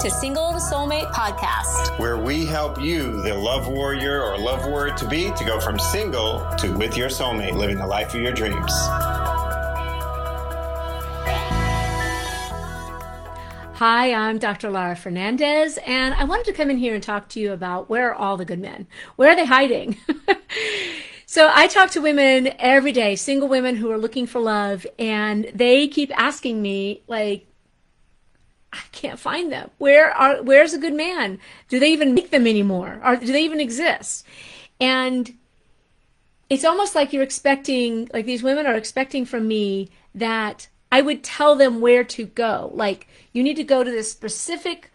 to Single Soulmate podcast, where we help you, the love warrior or love warrior to be, to go from single to with your soulmate, living the life of your dreams. Hi, I'm Dr. Lara Fernandez, and I wanted to come in here and talk to you about where are all the good men? Where are they hiding? So I talk to women every day, single women who are looking for love, and they keep asking me, like, I can't find them. Where are where's a good man? Do they even make them anymore? Or do they even exist? And it's almost like you're expecting like these women are expecting from me that I would tell them where to go. Like you need to go to this specific,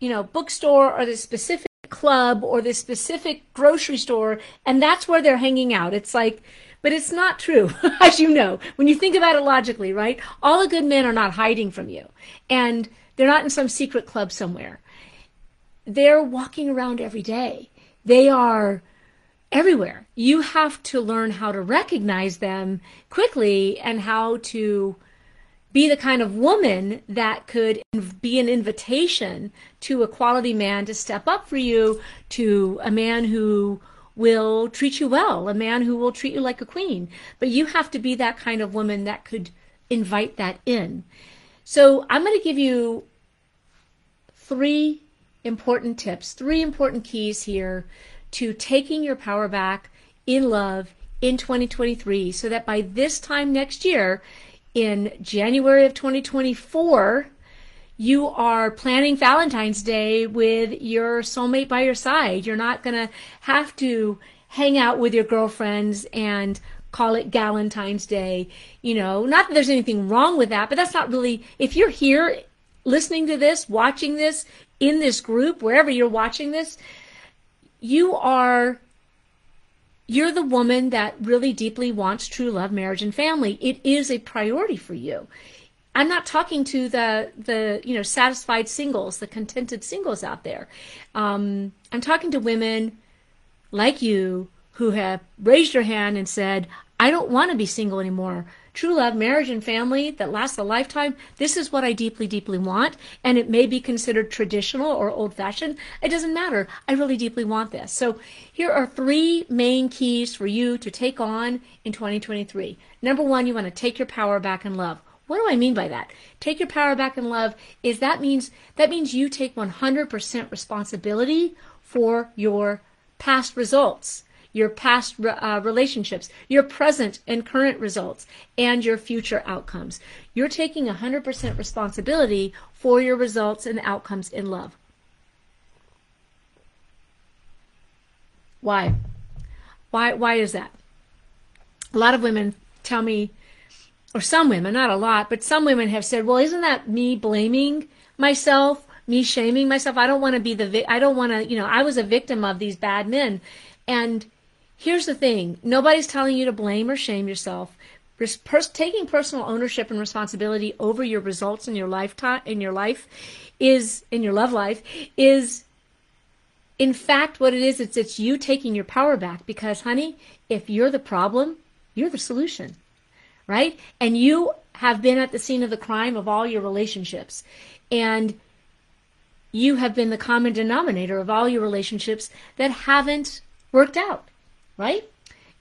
you know, bookstore or this specific club or this specific grocery store and that's where they're hanging out. It's like, but it's not true, as you know, when you think about it logically, right? All the good men are not hiding from you and they're not in some secret club somewhere. They're walking around every day. They are everywhere. You have to learn how to recognize them quickly and how to be the kind of woman that could be an invitation to a quality man to step up for you, to a man who will treat you well, a man who will treat you like a queen. But you have to be that kind of woman that could invite that in. So I'm going to give you three important tips, three important keys here to taking your power back in love in 2023 so that by this time next year, in January of 2024, you are planning Valentine's Day with your soulmate by your side. You're not going to have to hang out with your girlfriends and call it Galentine's Day. You know, not that there's anything wrong with that, but that's not really, if you're here listening to this, watching this in this group, wherever you're watching this, you are you're the woman that really deeply wants true love, marriage, and family. It is a priority for you. I'm not talking to the the you know satisfied singles, the contented singles out there. Um, I'm talking to women like you who have raised your hand and said, "I don't want to be single anymore true love, marriage, and family that lasts a lifetime, this is what I deeply, deeply want. And it may be considered traditional or old fashioned. It doesn't matter. I really deeply want this. So here are three main keys for you to take on in 2023. Number one, you want to take your power back in love. What do I mean by that? Take your power back in love is that means that means you take 100% responsibility for your past results your past uh, relationships, your present and current results, and your future outcomes. You're taking 100% responsibility for your results and outcomes in love. Why? Why why is that? A lot of women tell me or some women, not a lot, but some women have said, "Well, isn't that me blaming myself, me shaming myself? I don't want to be the I don't want to, you know, I was a victim of these bad men." And Here's the thing. Nobody's telling you to blame or shame yourself. taking personal ownership and responsibility over your results in your lifetime in your life is in your love life is in fact what it is. It's it's you taking your power back because honey if you're the problem you're the solution right? And you have been at the scene of the crime of all your relationships. And you have been the common denominator of all your relationships that haven't worked out right?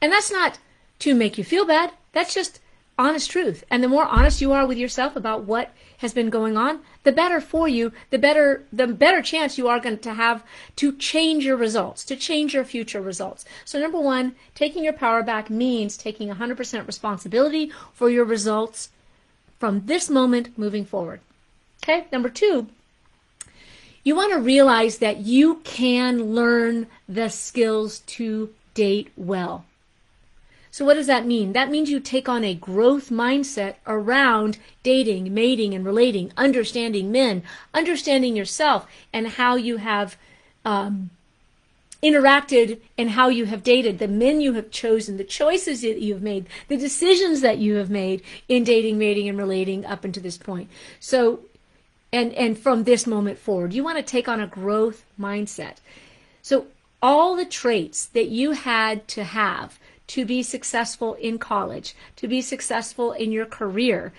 And that's not to make you feel bad. That's just honest truth. And the more honest you are with yourself about what has been going on, the better for you, the better the better chance you are going to have to change your results, to change your future results. So number 1, taking your power back means taking 100% responsibility for your results from this moment moving forward. Okay? Number 2, you want to realize that you can learn the skills to date well. So, what does that mean? That means you take on a growth mindset around dating, mating, and relating, understanding men, understanding yourself, and how you have um, interacted and how you have dated, the men you have chosen, the choices that you have made, the decisions that you have made in dating, mating, and relating up until this point. So, and and from this moment forward, you want to take on a growth mindset. So all the traits that you had to have to be successful in college, to be successful in your career,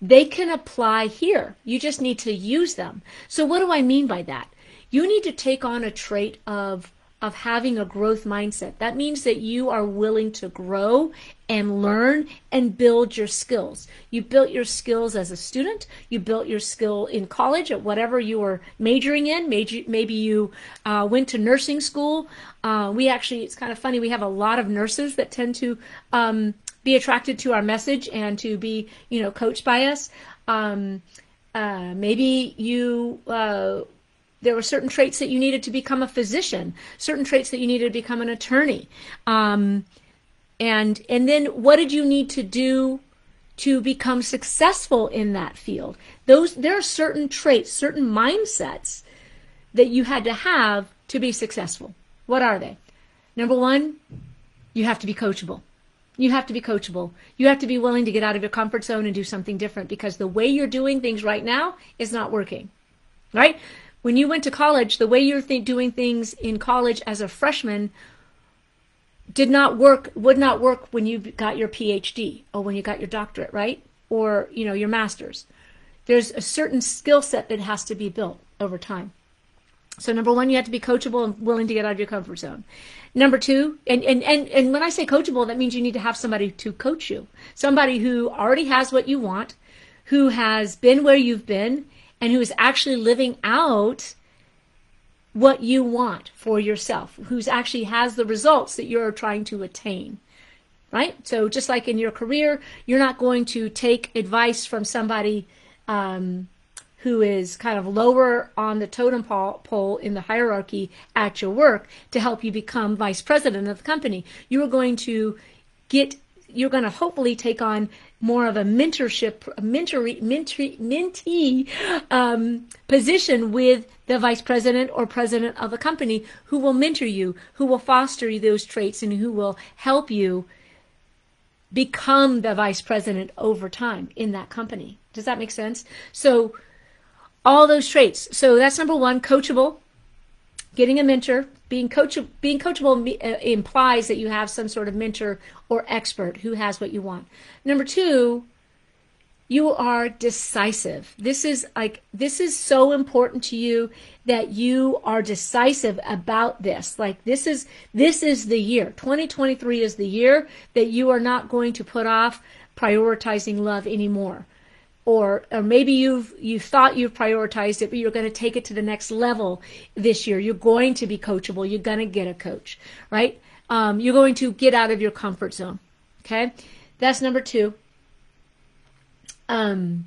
they can apply here. You just need to use them. So what do I mean by that? You need to take on a trait of of having a growth mindset. That means that you are willing to grow and learn and build your skills. You built your skills as a student. You built your skill in college at whatever you were majoring in. Maybe, you uh, went to nursing school. Uh, we actually, it's kind of funny, we have a lot of nurses that tend to um, be attracted to our message and to be, you know, coached by us. Um, uh, maybe you uh, there were certain traits that you needed to become a physician, certain traits that you needed to become an attorney. Um, and and then what did you need to do to become successful in that field? Those there are certain traits, certain mindsets that you had to have to be successful. What are they? Number 1, you have to be coachable. You have to be coachable. You have to be willing to get out of your comfort zone and do something different because the way you're doing things right now is not working. Right? When you went to college, the way you're th- doing things in college as a freshman did not work, would not work when you got your PhD or when you got your doctorate, right? Or, you know, your master's. There's a certain skill set that has to be built over time. So number one, you have to be coachable and willing to get out of your comfort zone. Number two, and, and, and, and when I say coachable, that means you need to have somebody to coach you. Somebody who already has what you want, who has been where you've been, and who is actually living out what you want for yourself, who's actually has the results that you're trying to attain. Right? So just like in your career, you're not going to take advice from somebody um, who is kind of lower on the totem pole in the hierarchy at your work to help you become vice president of the company. You are going to get you're going to hopefully take on more of a mentorship, mentor, mentee um, position with the vice president or president of a company who will mentor you, who will foster those traits, and who will help you become the vice president over time in that company. Does that make sense? So, all those traits. So, that's number one coachable, getting a mentor, being being coachable uh, implies that you have some sort of mentor or expert who has what you want. Number 2, you are decisive. This is like this is so important to you that you are decisive about this. Like this is this is the year. 2023 is the year that you are not going to put off prioritizing love anymore or, or maybe you've you thought you've prioritized it, but you're going to take it to the next level this year. You're going to be coachable. You're going to get a coach, right? Um, you're going to get out of your comfort zone. Okay, that's number two. Um,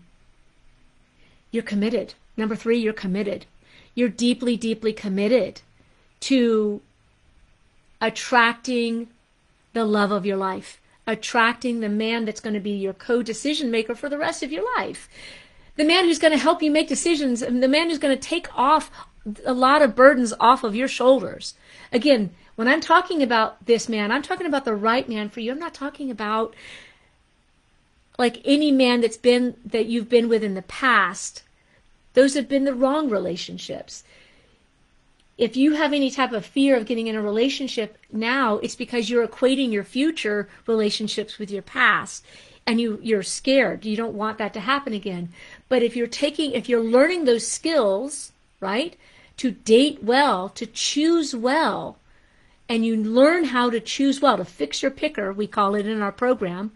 you're committed. Number three, you're committed. You're deeply, deeply committed to attracting the love of your life attracting the man that's going to be your co-decision maker for the rest of your life. The man who's going to help you make decisions and the man who's going to take off a lot of burdens off of your shoulders. Again, when I'm talking about this man, I'm talking about the right man for you. I'm not talking about like any man that's been that you've been with in the past. Those have been the wrong relationships if you have any type of fear of getting in a relationship now, it's because you're equating your future relationships with your past and you you're scared. You don't want that to happen again. But if you're taking if you're learning those skills, right? To date well, to choose well, and you learn how to choose well, to fix your picker, we call it in our program.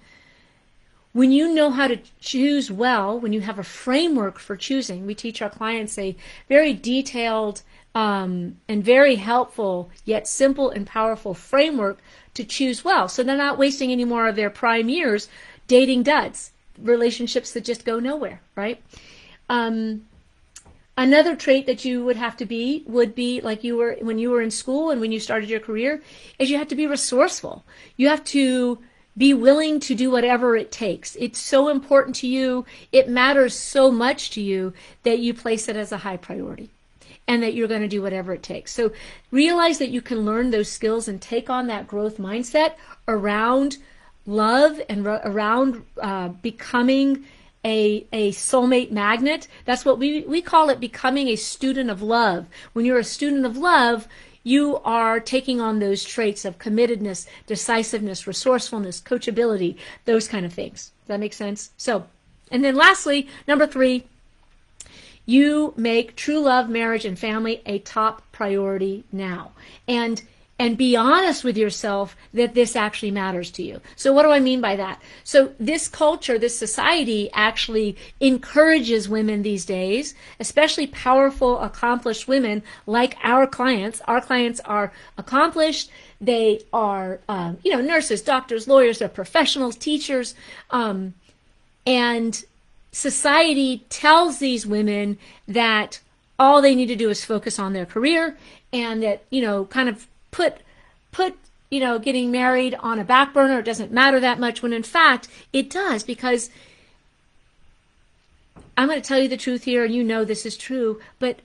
When you know how to choose well, when you have a framework for choosing, we teach our clients a very detailed um, and very helpful yet simple and powerful framework to choose well. So they're not wasting any more of their prime years dating duds, relationships that just go nowhere, right? Um, another trait that you would have to be would be like you were when you were in school and when you started your career is you have to be resourceful. You have to be willing to do whatever it takes. It's so important to you. It matters so much to you that you place it as a high priority and that you're going to do whatever it takes. So realize that you can learn those skills and take on that growth mindset around love and around uh, becoming a, a soulmate magnet. That's what we, we call it becoming a student of love. When you're a student of love, you are taking on those traits of committedness, decisiveness, resourcefulness, coachability, those kind of things. Does that make sense? So And then lastly, number three, you make true love, marriage, and family a top priority now. And and be honest with yourself that this actually matters to you. So what do I mean by that? So this culture, this society actually encourages women these days, especially powerful, accomplished women like our clients. Our clients are accomplished. They are, um, you know, nurses, doctors, lawyers, they're professionals, teachers. Um, and society tells these women that all they need to do is focus on their career and that, you know, kind of put put you know getting married on a back burner it doesn't matter that much when in fact it does because i'm going to tell you the truth here and you know this is true but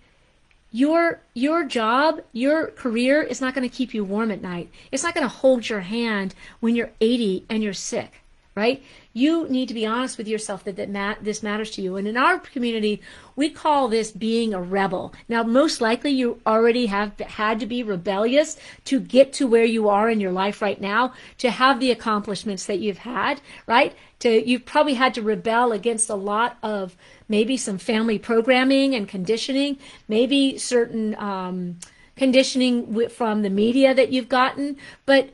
your your job your career is not going to keep you warm at night. It's not going to hold your hand when you're 80 and you're sick right you need to be honest with yourself that, that mat- this matters to you. And in our community, we call this being a rebel. Now, most likely you already have had to be rebellious to get to where you are in your life right now, to have the accomplishments that you've had, right? To, you've probably had to rebel against a lot of maybe some family programming and conditioning, maybe certain um, conditioning from the media that you've gotten, but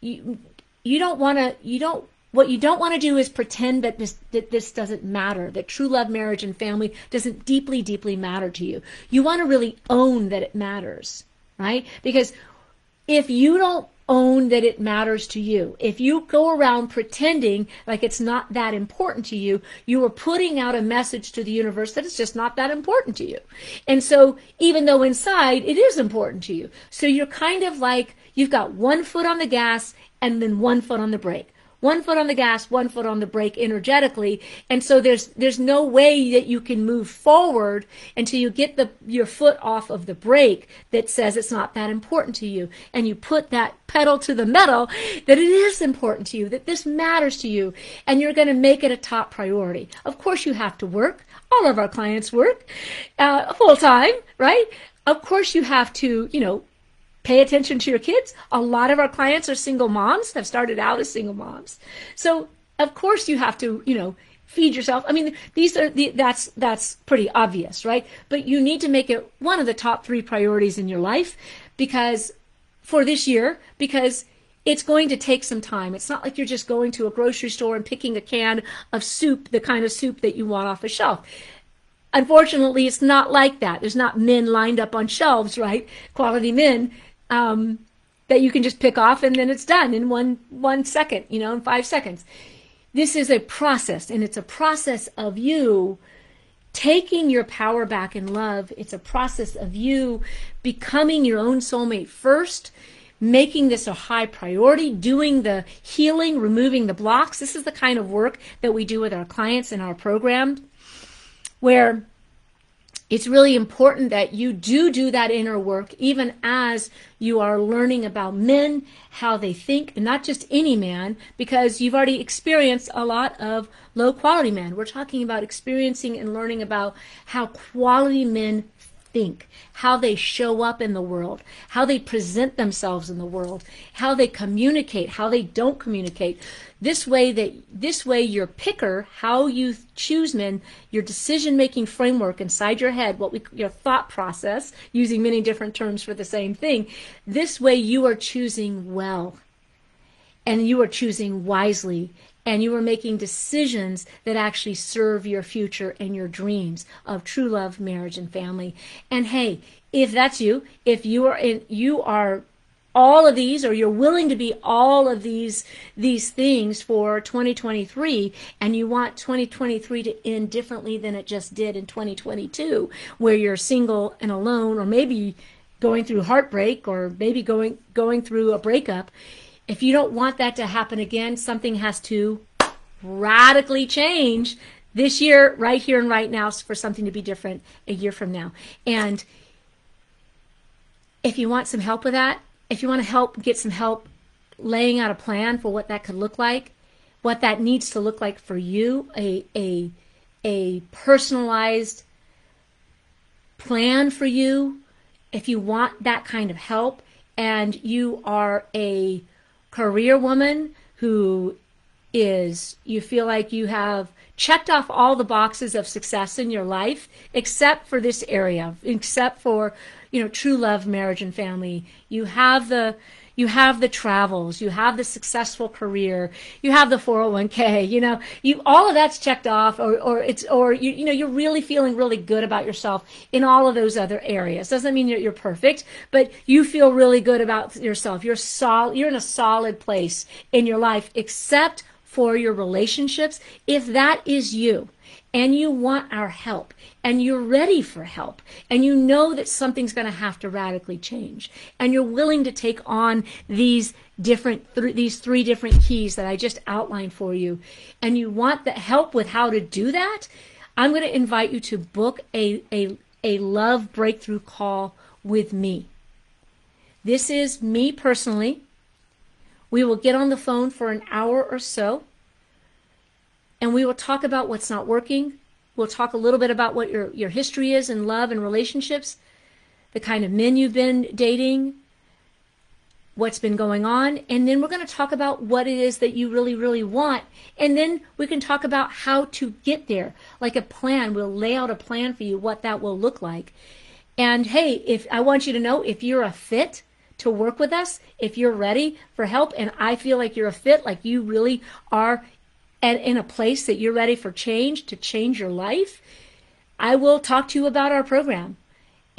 you, you don't want to, you don't what you don't want to do is pretend that this that this doesn't matter, that true love, marriage, and family doesn't deeply, deeply matter to you. You want to really own that it matters, right? Because if you don't own that it matters to you, if you go around pretending like it's not that important to you, you are putting out a message to the universe that it's just not that important to you. And so, even though inside it is important to you, so you're kind of like you've got one foot on the gas and then one foot on the brake one foot on the gas, one foot on the brake energetically. And so there's there's no way that you can move forward until you get the your foot off of the brake that says it's not that important to you. And you put that pedal to the metal that it is important to you, that this matters to you, and you're going to make it a top priority. Of course you have to work. All of our clients work uh, full time, right? Of course you have to, you know, pay attention to your kids. A lot of our clients are single moms, have started out as single moms. So of course you have to, you know, feed yourself. I mean, these are the, that's that's pretty obvious, right? But you need to make it one of the top 3 priorities in your life because for this year because it's going to take some time. It's not like you're just going to a grocery store and picking a can of soup, the kind of soup that you want off a shelf. Unfortunately, it's not like that. There's not men lined up on shelves, right? Quality men um, that you can just pick off and then it's done in one one second, you know, in five seconds. This is a process, and it's a process of you taking your power back in love. It's a process of you becoming your own soulmate first, making this a high priority, doing the healing, removing the blocks. This is the kind of work that we do with our clients in our program, where it's really important that you do do that inner work even as you are learning about men, how they think, and not just any man, because you've already experienced a lot of low quality men. We're talking about experiencing and learning about how quality men think, how they show up in the world, how they present themselves in the world, how they communicate, how they don't communicate. This way that this way your picker, how you choose men, your decision making framework inside your head, what we your thought process, using many different terms for the same thing. This way you are choosing well. And you are choosing wisely and you are making decisions that actually serve your future and your dreams of true love, marriage, and family. And hey, if that's you, if you are in, you are all of these or you're willing to be all of these these things for 2023 and you want 2023 to end differently than it just did in 2022 where you're single and alone or maybe going through heartbreak or maybe going going through a breakup if you don't want that to happen again, something has to radically change this year, right here and right now, for something to be different a year from now. And if you want some help with that, if you want to help get some help laying out a plan for what that could look like, what that needs to look like for you, a a a personalized plan for you, if you want that kind of help and you are a career woman who is you feel like you have checked off all the boxes of success in your life except for this area, except for, you know, true love, marriage and family. You have the you have the travels, you have the successful career, you have the 401k, you know, you all of that's checked off or, or it's or you you know you're really feeling really good about yourself in all of those other areas. Doesn't mean you're, you're perfect, but you feel really good about yourself. You're sol- you're in a solid place in your life except for your relationships. If that is you, and you want our help and you're ready for help and you know that something's going to have to radically change and you're willing to take on these different th- these three different keys that I just outlined for you and you want the help with how to do that I'm going to invite you to book a a a love breakthrough call with me this is me personally we will get on the phone for an hour or so and we will talk about what's not working. We'll talk a little bit about what your, your history is in love and relationships, the kind of men you've been dating, what's been going on, and then we're going to talk about what it is that you really, really want. And then we can talk about how to get there, like a plan. We'll lay out a plan for you, what that will look like. And hey, if I want you to know if you're a fit to work with us, if you're ready for help, and I feel like you're a fit, like you really are and in a place that you're ready for change to change your life, I will talk to you about our program.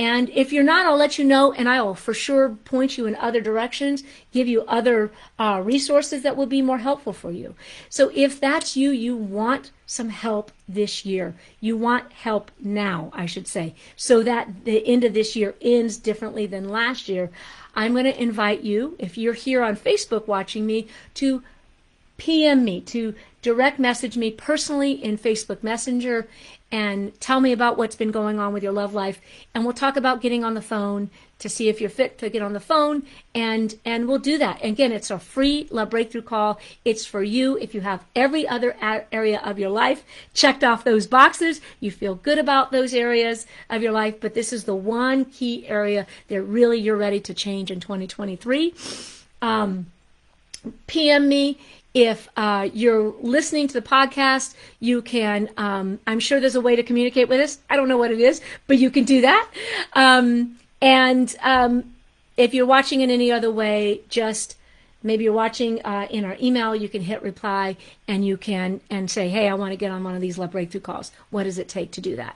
And if you're not, I'll let you know, and I will for sure point you in other directions, give you other uh, resources that will be more helpful for you. So if that's you, you want some help this year. You want help now, I should say, so that the end of this year ends differently than last year. I'm going to invite you, if you're here on Facebook watching me, to PM me, to direct message me personally in Facebook Messenger and tell me about what's been going on with your love life. And we'll talk about getting on the phone to see if you're fit to get on the phone. And and we'll do that. Again it's a free love breakthrough call. It's for you. If you have every other area of your life checked off those boxes you feel good about those areas of your life. But this is the one key area that really you're ready to change in 2023 um, pm me if uh, you're listening to the podcast, you can, um, I'm sure there's a way to communicate with us. I don't know what it is, but you can do that. Um, and um, if you're watching in any other way, just maybe you're watching uh, in our email, you can hit reply and you can and say, hey, I want to get on one of these love breakthrough calls. What does it take to do that?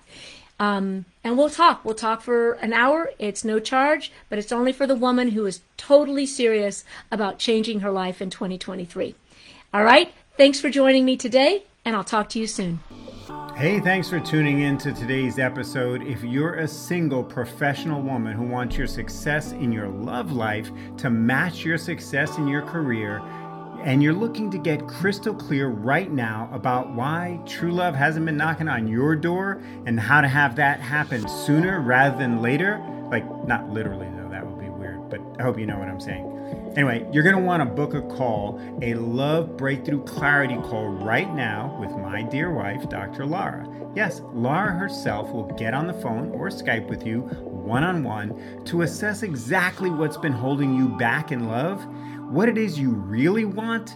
Um, and we'll talk. We'll talk for an hour. It's no charge, but it's only for the woman who is totally serious about changing her life in 2023. All right. Thanks for joining me today, and I'll talk to you soon. Hey, thanks for tuning in to today's episode. If you're a single professional woman who wants your success in your love life to match your success in your career, and you're looking to get crystal clear right now about why true love hasn't been knocking on your door and how to have that happen sooner rather than later, like not literally though, but I hope you know what I'm saying. Anyway, you're going to want to book a call, a love breakthrough clarity call right now with my dear wife, Dr. Lara. Yes, Lara herself will get on the phone or Skype with you one on one to assess exactly what's been holding you back in love, what it is you really want,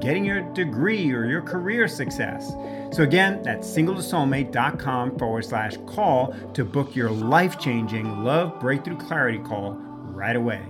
getting your degree or your career success. So, again, that's singletosoulmate.com forward slash call to book your life changing love breakthrough clarity call right away.